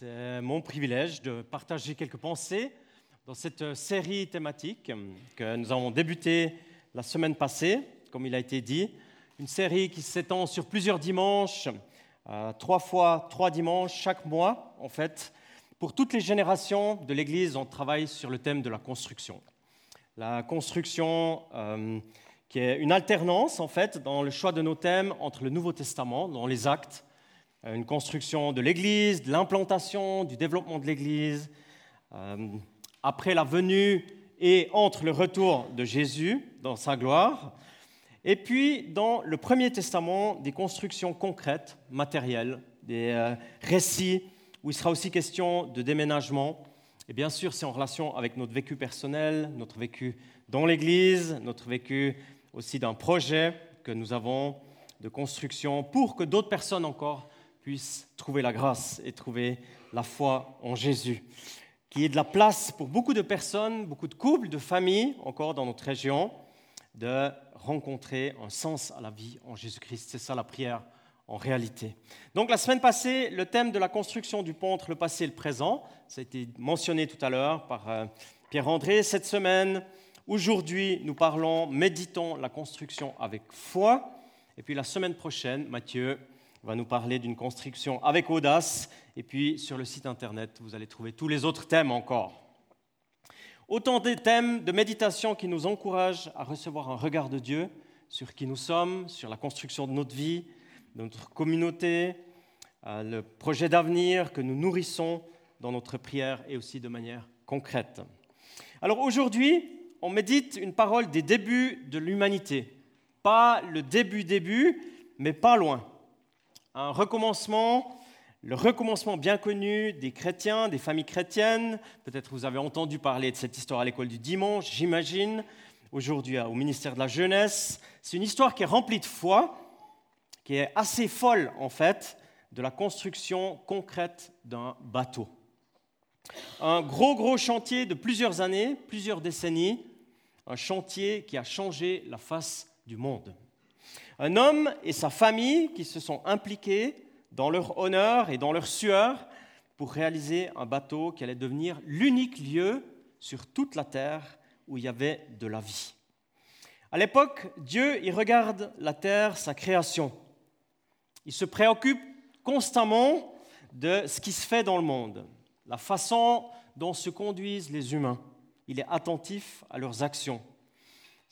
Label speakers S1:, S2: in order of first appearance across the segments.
S1: C'est mon privilège de partager quelques pensées dans cette série thématique que nous avons débutée la semaine passée, comme il a été dit. Une série qui s'étend sur plusieurs dimanches, euh, trois fois trois dimanches chaque mois, en fait. Pour toutes les générations de l'Église, on travaille sur le thème de la construction. La construction euh, qui est une alternance, en fait, dans le choix de nos thèmes entre le Nouveau Testament, dans les actes, euh, une construction de l'Église, de l'implantation, du développement de l'Église, euh, après la venue et entre le retour de Jésus dans sa gloire, et puis dans le Premier Testament, des constructions concrètes, matérielles, des euh, récits où il sera aussi question de déménagement. Et bien sûr, c'est en relation avec notre vécu personnel, notre vécu dans l'Église, notre vécu aussi d'un projet que nous avons de construction pour que d'autres personnes encore puissent trouver la grâce et trouver la foi en Jésus. Qu'il y ait de la place pour beaucoup de personnes, beaucoup de couples, de familles encore dans notre région, de rencontrer un sens à la vie en Jésus-Christ. C'est ça la prière en réalité. Donc la semaine passée, le thème de la construction du pont entre le passé et le présent, ça a été mentionné tout à l'heure par euh, Pierre-André. Cette semaine, aujourd'hui, nous parlons, méditons la construction avec foi. Et puis la semaine prochaine, Mathieu va nous parler d'une construction avec audace. Et puis sur le site internet, vous allez trouver tous les autres thèmes encore. Autant des thèmes de méditation qui nous encouragent à recevoir un regard de Dieu sur qui nous sommes, sur la construction de notre vie, de notre communauté, euh, le projet d'avenir que nous nourrissons dans notre prière et aussi de manière concrète. Alors aujourd'hui, on médite une parole des débuts de l'humanité. Pas le début-début, mais pas loin un recommencement, le recommencement bien connu des chrétiens, des familles chrétiennes. Peut-être vous avez entendu parler de cette histoire à l'école du dimanche, j'imagine, aujourd'hui au ministère de la Jeunesse. C'est une histoire qui est remplie de foi, qui est assez folle en fait, de la construction concrète d'un bateau. Un gros, gros chantier de plusieurs années, plusieurs décennies, un chantier qui a changé la face du monde. Un homme et sa famille qui se sont impliqués dans leur honneur et dans leur sueur pour réaliser un bateau qui allait devenir l'unique lieu sur toute la terre où il y avait de la vie. À l'époque, Dieu, il regarde la terre, sa création. Il se préoccupe constamment de ce qui se fait dans le monde, la façon dont se conduisent les humains. Il est attentif à leurs actions.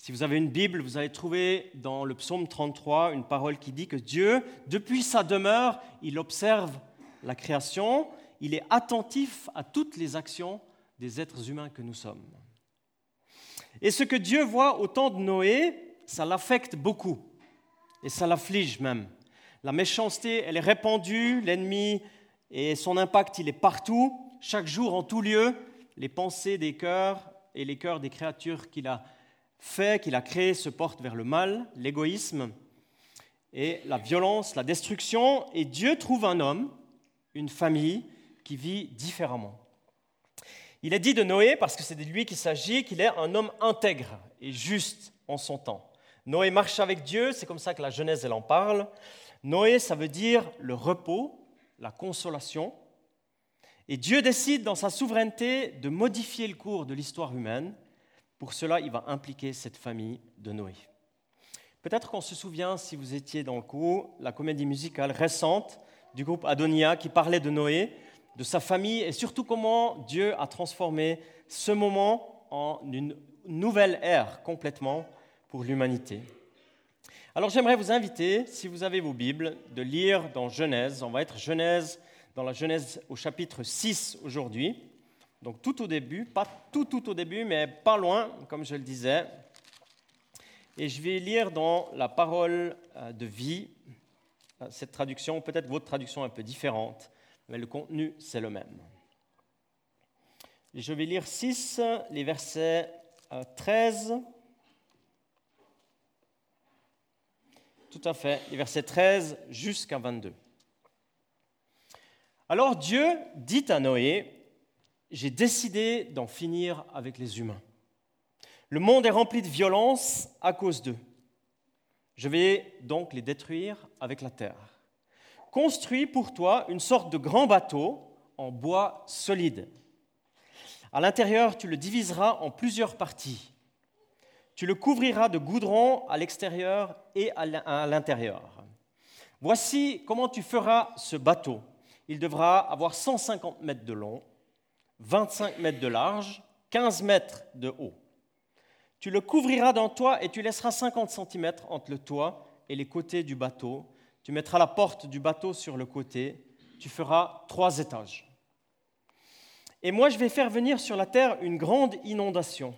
S1: Si vous avez une Bible, vous allez trouver dans le psaume 33 une parole qui dit que Dieu, depuis sa demeure, il observe la création, il est attentif à toutes les actions des êtres humains que nous sommes. Et ce que Dieu voit au temps de Noé, ça l'affecte beaucoup, et ça l'afflige même. La méchanceté, elle est répandue, l'ennemi et son impact, il est partout, chaque jour, en tout lieu, les pensées des cœurs et les cœurs des créatures qu'il a fait qu'il a créé se porte vers le mal, l'égoïsme et la violence, la destruction, et Dieu trouve un homme, une famille qui vit différemment. Il est dit de Noé, parce que c'est de lui qu'il s'agit, qu'il est un homme intègre et juste en son temps. Noé marche avec Dieu, c'est comme ça que la Genèse elle en parle. Noé, ça veut dire le repos, la consolation. Et Dieu décide dans sa souveraineté de modifier le cours de l'histoire humaine pour cela, il va impliquer cette famille de Noé. Peut-être qu'on se souvient, si vous étiez dans le coup, la comédie musicale récente du groupe Adonia qui parlait de Noé, de sa famille et surtout comment Dieu a transformé ce moment en une nouvelle ère complètement pour l'humanité. Alors j'aimerais vous inviter, si vous avez vos Bibles, de lire dans Genèse. On va être Genèse, dans la Genèse au chapitre 6 aujourd'hui. Donc tout au début, pas tout tout au début, mais pas loin, comme je le disais. Et je vais lire dans la parole euh, de vie cette traduction, peut-être votre traduction un peu différente, mais le contenu c'est le même. je vais lire 6, les versets 13. Euh, tout à fait, les versets 13 jusqu'à 22. Alors Dieu dit à Noé, j'ai décidé d'en finir avec les humains. Le monde est rempli de violence à cause d'eux. Je vais donc les détruire avec la terre. Construis pour toi une sorte de grand bateau en bois solide. À l'intérieur, tu le diviseras en plusieurs parties. Tu le couvriras de goudron à l'extérieur et à l'intérieur. Voici comment tu feras ce bateau. Il devra avoir 150 mètres de long, 25 mètres de large, 15 mètres de haut. Tu le couvriras d'un toit et tu laisseras 50 cm entre le toit et les côtés du bateau. Tu mettras la porte du bateau sur le côté. Tu feras trois étages. Et moi, je vais faire venir sur la terre une grande inondation.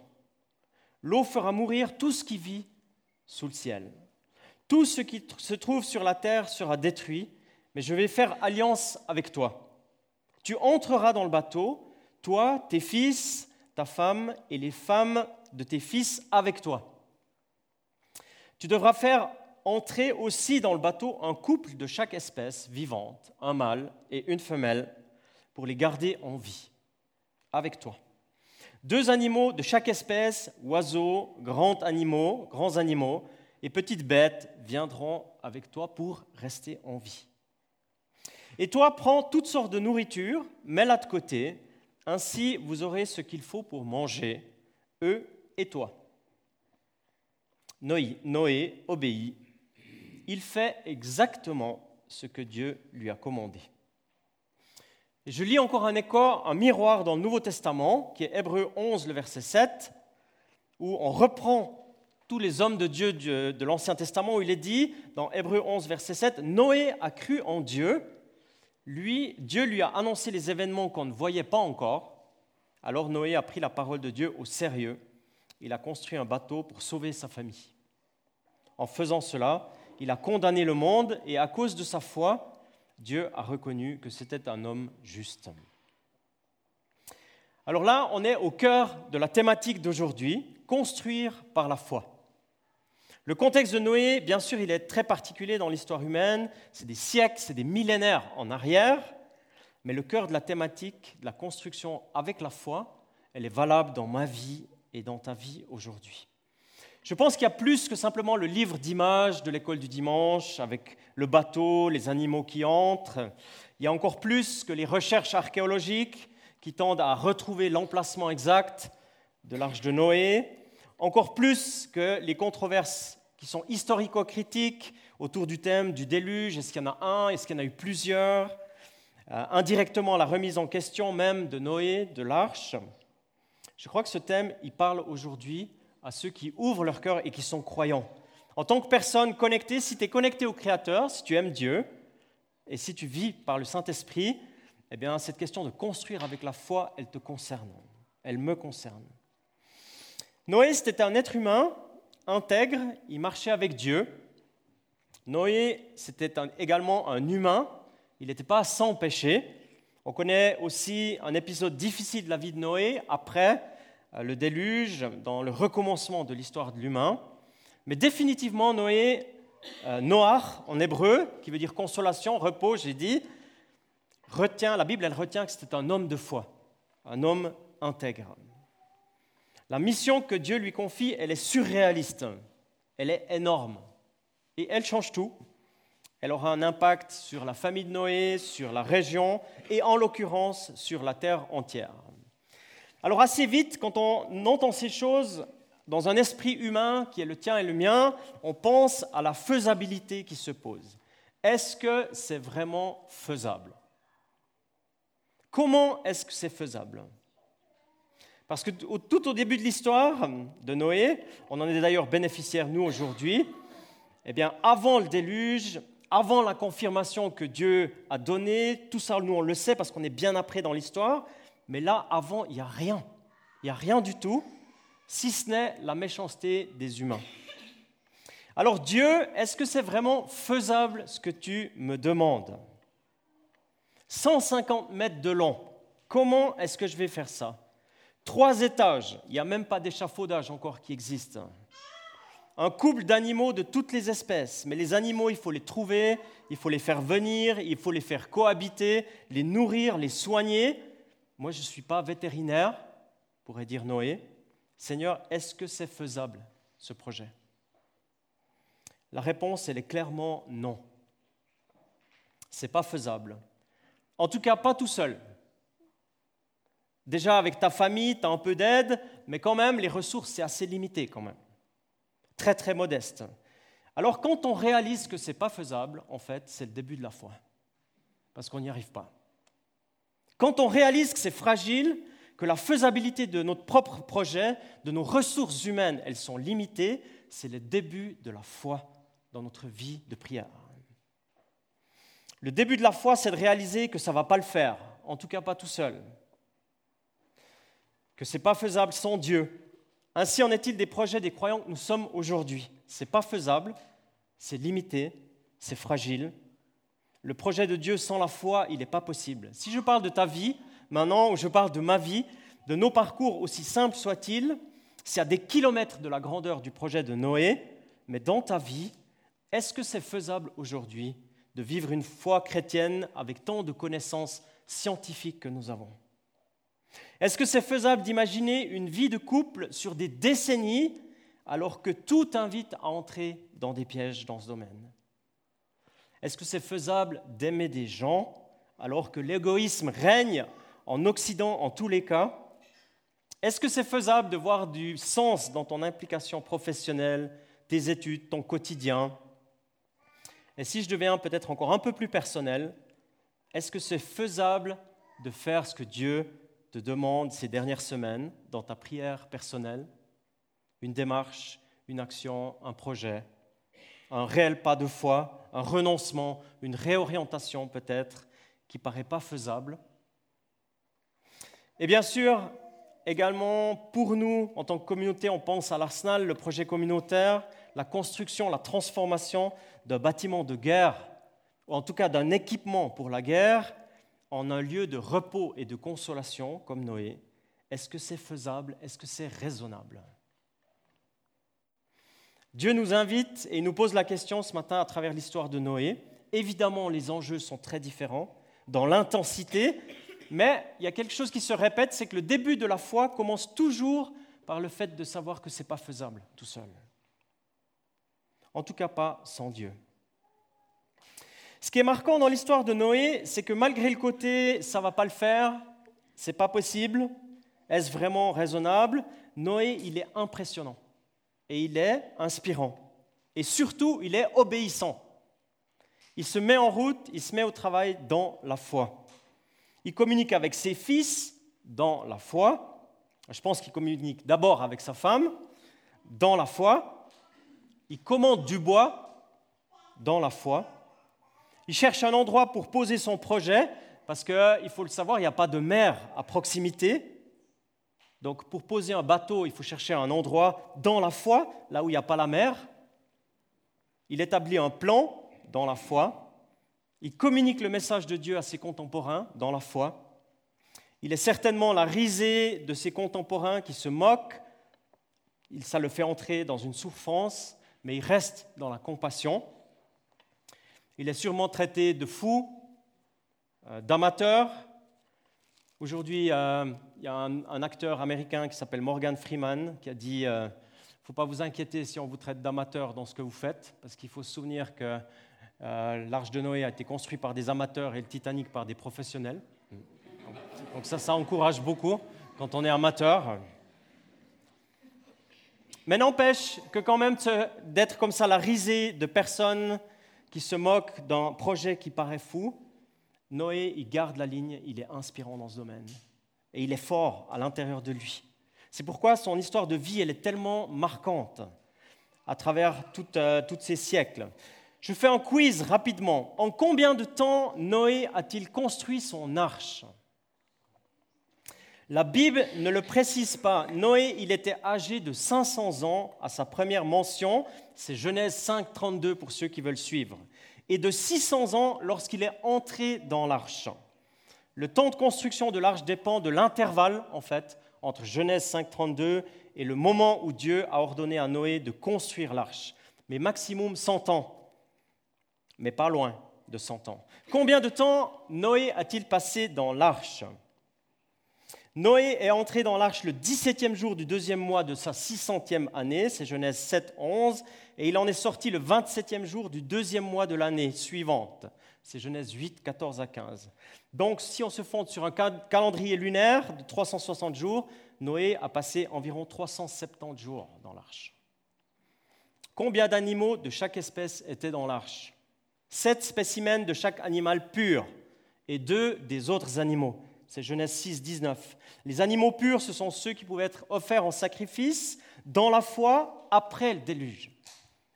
S1: L'eau fera mourir tout ce qui vit sous le ciel. Tout ce qui se trouve sur la terre sera détruit, mais je vais faire alliance avec toi. Tu entreras dans le bateau, toi, tes fils, ta femme et les femmes de tes fils avec toi. Tu devras faire entrer aussi dans le bateau un couple de chaque espèce vivante, un mâle et une femelle, pour les garder en vie avec toi. Deux animaux de chaque espèce, oiseaux, grands animaux, grands animaux et petites bêtes viendront avec toi pour rester en vie. Et toi, prends toutes sortes de nourriture, mets-la de côté, ainsi vous aurez ce qu'il faut pour manger, eux et toi. Noé, Noé obéit. Il fait exactement ce que Dieu lui a commandé. je lis encore un écho, un miroir dans le Nouveau Testament, qui est Hébreu 11, le verset 7, où on reprend tous les hommes de Dieu de l'Ancien Testament, où il est dit, dans Hébreu 11, verset 7, Noé a cru en Dieu, lui, Dieu lui a annoncé les événements qu'on ne voyait pas encore, alors Noé a pris la parole de Dieu au sérieux il a construit un bateau pour sauver sa famille. En faisant cela, il a condamné le monde et à cause de sa foi, Dieu a reconnu que c'était un homme juste. Alors là, on est au cœur de la thématique d'aujourd'hui, construire par la foi. Le contexte de Noé, bien sûr, il est très particulier dans l'histoire humaine, c'est des siècles, c'est des millénaires en arrière, mais le cœur de la thématique de la construction avec la foi, elle est valable dans ma vie et dans ta vie aujourd'hui. Je pense qu'il y a plus que simplement le livre d'images de l'école du dimanche avec le bateau, les animaux qui entrent. Il y a encore plus que les recherches archéologiques qui tendent à retrouver l'emplacement exact de l'arche de Noé. Encore plus que les controverses qui sont historico-critiques autour du thème du déluge. Est-ce qu'il y en a un? Est-ce qu'il y en a eu plusieurs? Euh, Indirectement, la remise en question même de Noé, de l'arche. Je crois que ce thème, il parle aujourd'hui à ceux qui ouvrent leur cœur et qui sont croyants. En tant que personne connectée, si tu es connecté au Créateur, si tu aimes Dieu, et si tu vis par le Saint-Esprit, eh bien, cette question de construire avec la foi, elle te concerne. Elle me concerne. Noé, c'était un être humain intègre, il marchait avec Dieu. Noé, c'était également un humain, il n'était pas sans péché. On connaît aussi un épisode difficile de la vie de Noé après euh, le déluge, dans le recommencement de l'histoire de l'humain. Mais définitivement, Noé, euh, en hébreu, qui veut dire consolation, repos, j'ai dit, retient, la Bible, elle retient que c'était un homme de foi, un homme intègre. La mission que Dieu lui confie, elle est surréaliste, elle est énorme, et elle change tout. Elle aura un impact sur la famille de Noé, sur la région et en l'occurrence sur la terre entière. Alors assez vite, quand on entend ces choses dans un esprit humain qui est le tien et le mien, on pense à la faisabilité qui se pose. Est-ce que c'est vraiment faisable? Comment est-ce que c'est faisable? Parce que tout au début de l'histoire de Noé, on en est d'ailleurs bénéficiaire nous aujourd'hui, eh bien avant le déluge, avant la confirmation que Dieu a donnée, tout ça, nous, on le sait parce qu'on est bien après dans l'histoire, mais là, avant, il n'y a rien. Il n'y a rien du tout, si ce n'est la méchanceté des humains. Alors Dieu, est-ce que c'est vraiment faisable ce que tu me demandes? 150 mètres de long, comment est-ce que je vais faire ça? Trois étages, il n'y a même pas d'échafaudage encore qui existe un couple d'animaux de toutes les espèces. Mais les animaux, il faut les trouver, il faut les faire venir, il faut les faire cohabiter, les nourrir, les soigner. Moi, je ne suis pas vétérinaire, pourrait dire Noé. Seigneur, est-ce que c'est faisable, ce projet? La réponse, elle est clairement non. Ce n'est pas faisable. En tout cas, pas tout seul. Déjà, avec ta famille, tu as un peu d'aide, mais quand même, les ressources, c'est assez limité quand même. Très, très modeste. Alors, quand on réalise que ce n'est pas faisable, en fait, c'est le début de la foi. Parce qu'on n'y arrive pas. Quand on réalise que c'est fragile, que la faisabilité de notre propre projet, de nos ressources humaines, elles sont limitées, c'est le début de la foi dans notre vie de prière. Le début de la foi, c'est de réaliser que ça ne va pas le faire, en tout cas pas tout seul que ce n'est pas faisable sans Dieu. Ainsi en est-il des projets des croyants que nous sommes aujourd'hui. Ce n'est pas faisable, c'est limité, c'est fragile. Le projet de Dieu sans la foi, il n'est pas possible. Si je parle de ta vie, maintenant, ou je parle de ma vie, de nos parcours, aussi simples soient-ils, c'est à des kilomètres de la grandeur du projet de Noé, mais dans ta vie, est-ce que c'est faisable aujourd'hui de vivre une foi chrétienne avec tant de connaissances scientifiques que nous avons? Est-ce que c'est faisable d'imaginer une vie de couple sur des décennies alors que tout invite à entrer dans des pièges dans ce domaine? Est-ce que c'est faisable d'aimer des gens alors que l'égoïsme règne en Occident en tous les cas? Est-ce que c'est faisable de voir du sens dans ton implication professionnelle, tes études, ton quotidien? Et si je deviens peut-être encore un peu plus personnel, est-ce que c'est faisable de faire ce que Dieu te demande ces dernières semaines dans ta prière personnelle une démarche, une action, un projet, un réel pas de foi, un renoncement, une réorientation peut-être qui paraît pas faisable. Et bien sûr, également pour nous, en tant que communauté, on pense à l'Arsenal, le projet communautaire, la construction, la transformation d'un bâtiment de guerre, ou en tout cas d'un équipement pour la guerre, en un lieu de repos et de consolation comme Noé, est-ce que c'est faisable? Est-ce que c'est raisonnable? Dieu nous invite et nous pose la question ce matin à travers l'histoire de Noé. Évidemment, les enjeux sont très différents dans l'intensité, mais il y a quelque chose qui se répète, c'est que le début de la foi commence toujours par le fait de savoir que ce n'est pas faisable tout seul. En tout cas pas sans Dieu. Ce qui est marquant dans l'histoire de Noé, c'est que malgré le côté ça va pas le faire, c'est pas possible, est-ce vraiment raisonnable Noé, il est impressionnant et il est inspirant et surtout, il est obéissant. Il se met en route, il se met au travail dans la foi. Il communique avec ses fils dans la foi. Je pense qu'il communique d'abord avec sa femme dans la foi. Il commande du bois dans la foi. Il cherche un endroit pour poser son projet, parce qu'il faut le savoir, il n'y a pas de mer à proximité. Donc pour poser un bateau, il faut chercher un endroit dans la foi, là où il n'y a pas la mer. Il établit un plan dans la foi. Il communique le message de Dieu à ses contemporains dans la foi. Il est certainement la risée de ses contemporains qui se moquent. Ça le fait entrer dans une souffrance, mais il reste dans la compassion. Il est sûrement traité de fou, euh, d'amateur. Aujourd'hui, euh, il y a un, acteur américain qui s'appelle Morgan Freeman qui a dit Il euh, ne faut pas vous inquiéter si on vous traite d'amateur dans ce que vous faites, parce qu'il faut se souvenir que l'Arche de Noé a été construit par des amateurs et le Titanic par des professionnels. Donc ça, ça encourage beaucoup quand on est amateur. Mais n'empêche que quand même d'être comme ça la risée de personnes qui se moque d'un projet qui paraît fou, Noé, il garde la ligne, il est inspirant dans ce domaine. Et il est fort à l'intérieur de lui. C'est pourquoi son histoire de vie, elle est tellement marquante à travers euh, tous ces siècles. Je fais un quiz rapidement. En combien de temps Noé a-t-il construit son arche? La Bible ne le précise pas. Noé, il était âgé de 500 ans à sa première mention, c'est Genèse 5, 32 pour ceux qui veulent suivre, et de 600 ans lorsqu'il est entré dans l'arche. Le temps de construction de l'arche dépend de l'intervalle, en fait, entre Genèse 5, 32 et le moment où Dieu a ordonné à Noé de construire l'arche. Mais maximum 100 ans, mais pas loin de 100 ans. Combien de temps Noé a-t-il passé dans l'arche? Noé est entré dans l'arche le 17e jour du deuxième mois de sa 600e année, c'est Genèse 7, 11, et il en est sorti le 27e jour du deuxième mois de l'année suivante, C'est Genèse 8, 14 à 15. Donc si on se fonde sur un calendrier lunaire de 360 jours, Noé a passé environ 370 jours dans l'arche. Combien d'animaux de chaque espèce étaient dans l'arche? Sept spécimens de chaque animal pur et deux des autres animaux. C'est Genèse 6, 19. Les animaux purs, ce sont ceux qui pouvaient être offerts en sacrifice dans la foi après le déluge.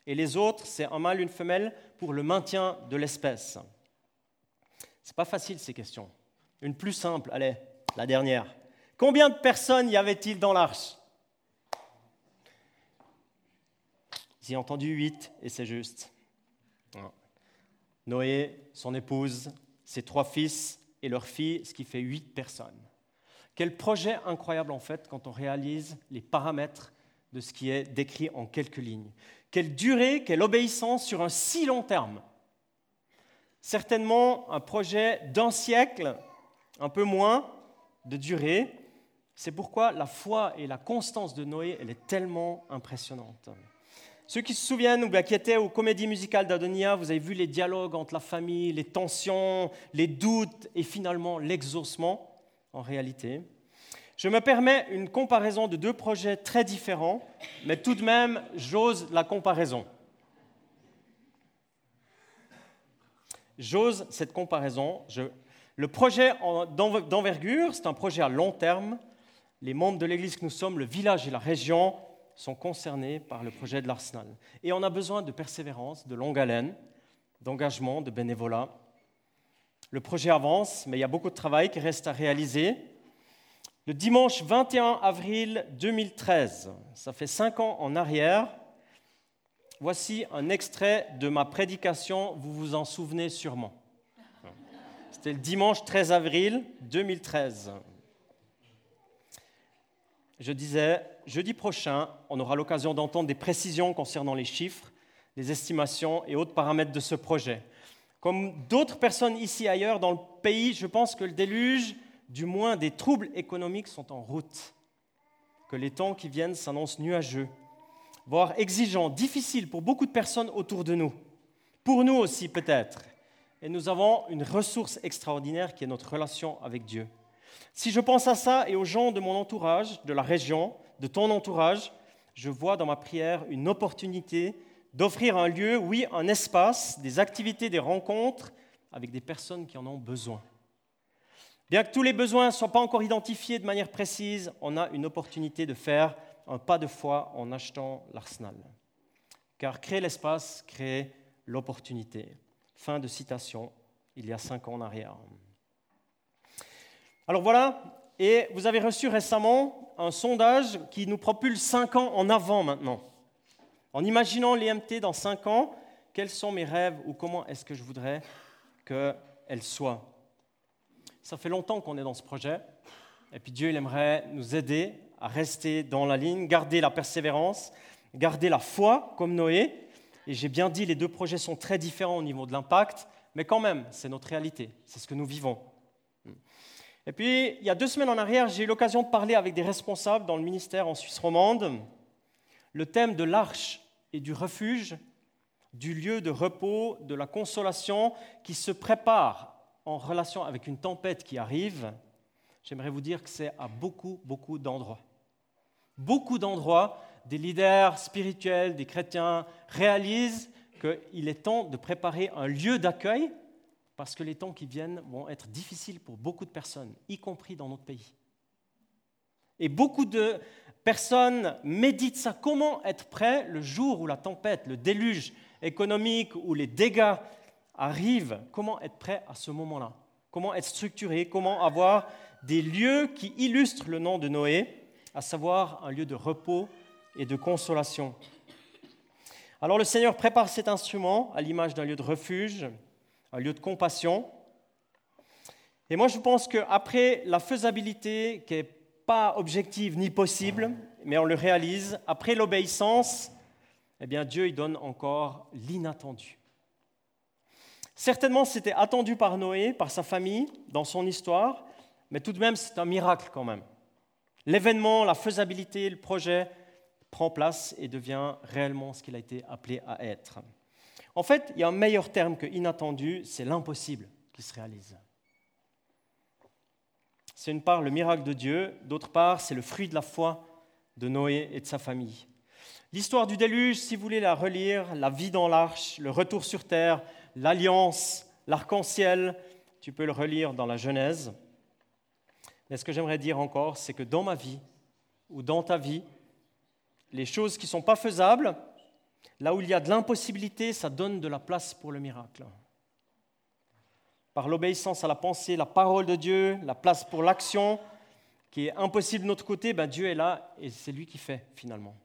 S1: Et les autres, c'est un mâle, une femelle pour le maintien de l'espèce. C'est pas facile ces questions. Une plus simple, allez, la dernière. Combien de personnes y avait-il dans l'arche? J'ai entendu huit et c'est juste. Noé, son épouse, ses trois fils et leur fille, ce qui fait huit personnes. Quel projet incroyable en fait quand on réalise les paramètres de ce qui est décrit en quelques lignes. Quelle durée, quelle obéissance sur un si long terme. Certainement un projet d'un siècle, un peu moins de durée. C'est pourquoi la foi et la constance de Noé, elle est tellement impressionnante. Ceux qui se souviennent ou qui étaient aux comédies musicales d'Adonia, vous avez vu les dialogues entre la famille, les tensions, les doutes et finalement l'exaucement en réalité. Je me permets une comparaison de deux projets très différents, mais tout de même, j'ose la comparaison. J'ose cette comparaison. le projet d'envergure, c'est un projet à long terme. Les membres de l'Église que nous sommes, le village et la région, sont concernés par le projet de l'Arsenal. Et on a besoin de persévérance, de longue haleine, d'engagement, de bénévolat. Le projet avance, mais il y a beaucoup de travail qui reste à réaliser. Le dimanche 21 avril 2013, ça fait cinq ans en arrière, voici un extrait de ma prédication, vous vous en souvenez sûrement. C'était le dimanche 13 avril 2013. Je disais, jeudi prochain, on aura l'occasion d'entendre des précisions concernant les chiffres, les estimations et autres paramètres de ce projet. Comme d'autres personnes ici ailleurs dans le pays, je pense que le déluge du moins des troubles économiques sont en route, que les temps qui viennent s'annoncent nuageux, voire exigeants, difficiles pour beaucoup de personnes autour de nous, pour nous aussi peut-être. Et nous avons une ressource extraordinaire qui est notre relation avec Dieu. Si je pense à ça et aux gens de mon entourage, de la région, de ton entourage, je vois dans ma prière une opportunité d'offrir un lieu, oui, un espace, des activités, des rencontres avec des personnes qui en ont besoin. Bien que tous les besoins ne soient pas encore identifiés de manière précise, on a une opportunité de faire un pas de foi en achetant l'arsenal. Car créer l'espace crée l'opportunité. Fin de citation, il y a cinq ans en arrière. Alors voilà, et vous avez reçu récemment un sondage qui nous propulse cinq ans en avant maintenant. En imaginant l'IMT dans cinq ans, quels sont mes rêves ou comment est-ce que je voudrais qu'elle soit ça fait longtemps qu'on est dans ce projet. Et puis Dieu, il aimerait nous aider à rester dans la ligne, garder la persévérance, garder la foi comme Noé. Et j'ai bien dit, les deux projets sont très différents au niveau de l'impact, mais quand même, c'est notre réalité, c'est ce que nous vivons. Et puis, il y a deux semaines en arrière, j'ai eu l'occasion de parler avec des responsables dans le ministère en Suisse romande. Le thème de l'arche et du refuge, du lieu de repos, de la consolation qui se prépare en relation avec une tempête qui arrive, j'aimerais vous dire que c'est à beaucoup, beaucoup d'endroits. Beaucoup d'endroits, des leaders spirituels, des chrétiens réalisent qu'il est temps de préparer un lieu d'accueil parce que les temps qui viennent vont être difficiles pour beaucoup de personnes, y compris dans notre pays. Et beaucoup de personnes méditent ça. Comment être prêt le jour où la tempête, le déluge économique ou les dégâts arrive, comment être prêt à ce moment-là? Comment être structuré? Comment avoir des lieux qui illustrent le nom de Noé, à savoir un lieu de repos et de consolation? Alors le Seigneur prépare cet instrument à l'image d'un lieu de refuge, un lieu de compassion. Et moi je pense qu'après la faisabilité qui n'est pas objective ni possible, mais on le réalise, après l'obéissance, eh bien Dieu il donne encore l'inattendu. Certainement, c'était attendu par Noé, par sa famille, dans son histoire, mais tout de même, c'est un miracle quand même. L'événement, la faisabilité, le projet prend place et devient réellement ce qu'il a été appelé à être. En fait, il y a un meilleur terme que inattendu, c'est l'impossible qui se réalise. C'est une part le miracle de Dieu, d'autre part c'est le fruit de la foi de Noé et de sa famille. L'histoire du déluge, si vous voulez la relire, la vie dans l'arche, le retour sur terre, l'alliance, l'arc-en-ciel, tu peux le relire dans la Genèse. Mais ce que j'aimerais dire encore, c'est que dans ma vie ou dans ta vie, les choses qui ne sont pas faisables, là où il y a de l'impossibilité, ça donne de la place pour le miracle. Par l'obéissance à la pensée, la parole de Dieu, la place pour l'action, qui est impossible de notre côté, ben Dieu est là et c'est lui qui fait finalement.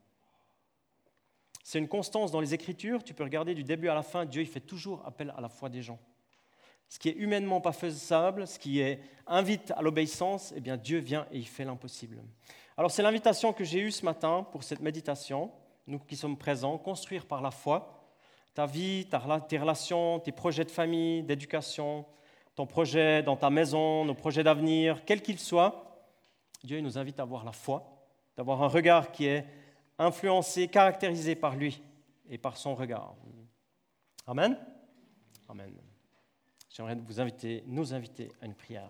S1: C'est une constance dans les Écritures, tu peux regarder du début à la fin, Dieu il fait toujours appel à la foi des gens. Ce qui est humainement pas faisable, ce qui est invite à l'obéissance, eh bien Dieu vient et il fait l'impossible. Alors c'est l'invitation que j'ai eue ce matin pour cette méditation, nous qui sommes présents, construire par la foi ta vie, tes relations, tes projets de famille, d'éducation, ton projet dans ta maison, nos projets d'avenir, quels qu'ils soient. Dieu nous invite à avoir la foi, d'avoir un regard qui est influencé, caractérisé par lui et par son regard. Amen. Amen. J'aimerais vous inviter, nous inviter à une prière.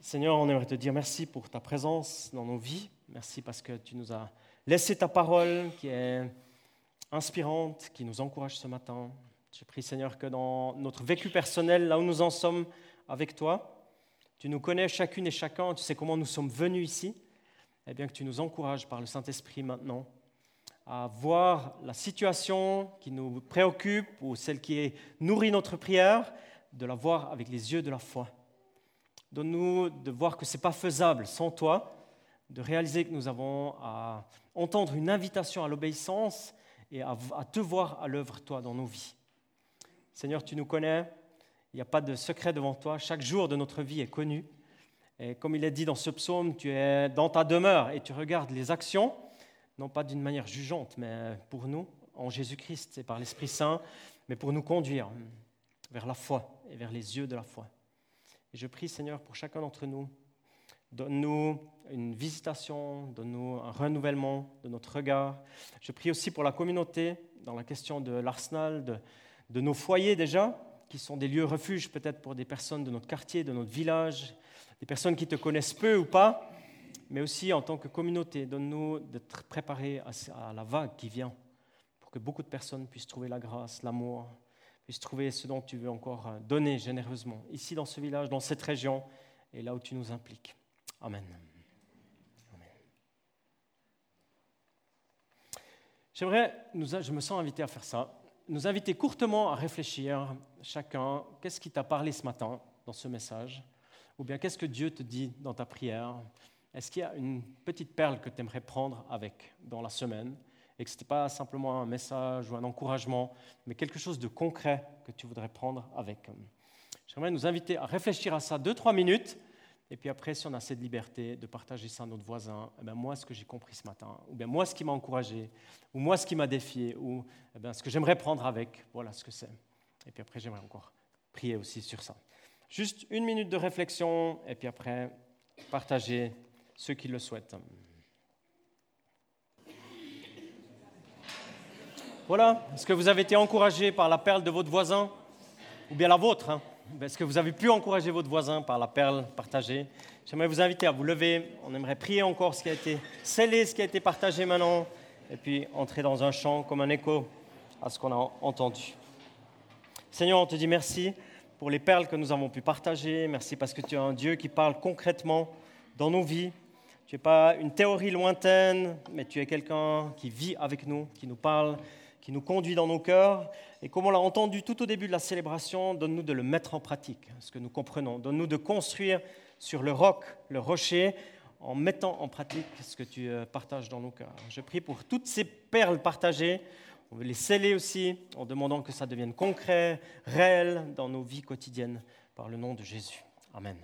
S1: Seigneur, on aimerait te dire merci pour ta présence dans nos vies. Merci parce que tu nous as laissé ta parole qui est inspirante, qui nous encourage ce matin. Je prie, Seigneur, que dans notre vécu personnel, là où nous en sommes avec toi, tu nous connais chacune et chacun, tu sais comment nous sommes venus ici, et eh bien que tu nous encourages par le Saint-Esprit maintenant à voir la situation qui nous préoccupe ou celle qui nourrit notre prière, de la voir avec les yeux de la foi. Donne-nous de voir que ce n'est pas faisable sans toi, de réaliser que nous avons à entendre une invitation à l'obéissance et à, te voir à l'œuvre, toi, dans nos vies. Seigneur, tu nous connais, il n'y a pas de secret devant toi, chaque jour de notre vie est connu. Et comme il est dit dans ce psaume, tu es dans ta demeure et tu regardes les actions, non pas d'une manière jugeante, mais pour nous, en Jésus-Christ et par l'Esprit Saint, mais pour nous conduire vers la foi et vers les yeux de la foi. Et je prie, Seigneur, pour chacun d'entre nous, donne-nous une visitation, donne-nous un renouvellement de notre regard. Je prie aussi pour la communauté, dans la question de l'arsenal, de, nos foyers déjà, qui sont des lieux refuges peut-être pour des personnes de notre quartier, de notre village, des personnes qui te connaissent peu ou pas, mais aussi en tant que communauté, donne-nous d'être préparés à la vague qui vient, pour que beaucoup de personnes puissent trouver la grâce, l'amour, puisse trouver ce dont tu veux encore donner généreusement, ici dans ce village, dans cette région, et là où tu nous impliques. Amen. J'aimerais, je me sens invité à faire ça, nous inviter courtement à réfléchir, chacun, qu'est-ce qui t'a parlé ce matin dans ce message, ou bien qu'est-ce que Dieu te dit dans ta prière? Est-ce qu'il y a une petite perle que tu aimerais prendre avec dans la semaine? Et que ce n'était pas simplement un message ou un encouragement, mais quelque chose de concret que tu voudrais prendre avec. J'aimerais nous inviter à réfléchir à ça deux, trois minutes, et puis après, si on a cette liberté de partager ça à notre voisin, eh bien moi, ce que j'ai compris ce matin, ou bien moi, ce qui m'a encouragé, ou moi, ce qui m'a défié, ou eh bien, ce que j'aimerais prendre avec, voilà ce que c'est. Et puis après, j'aimerais encore prier aussi sur ça. Juste une minute de réflexion, et puis après, partager ceux qui le souhaitent. Voilà, est-ce que vous avez été encouragé par la perle de votre voisin Ou bien la vôtre hein? Est-ce que vous avez pu encourager votre voisin par la perle partagée J'aimerais vous inviter à vous lever. On aimerait prier encore ce qui a été scellé, ce qui a été partagé maintenant, et puis entrer dans un chant comme un écho à ce qu'on a entendu. Seigneur, on te dit merci pour les perles que nous avons pu partager. Merci parce que tu es un Dieu qui parle concrètement dans nos vies. Tu n'es pas une théorie lointaine, mais tu es quelqu'un qui vit avec nous, qui nous parle qui nous conduit dans nos cœurs. Et comme on l'a entendu tout au début de la célébration, donne-nous de le mettre en pratique, ce que nous comprenons. Donne-nous de construire sur le roc, le rocher, en mettant en pratique ce que tu euh, partages dans nos cœurs. Je prie pour toutes ces perles partagées. On veut les sceller aussi en demandant que ça devienne concret, réel dans nos vies quotidiennes par le nom de Jésus. Amen.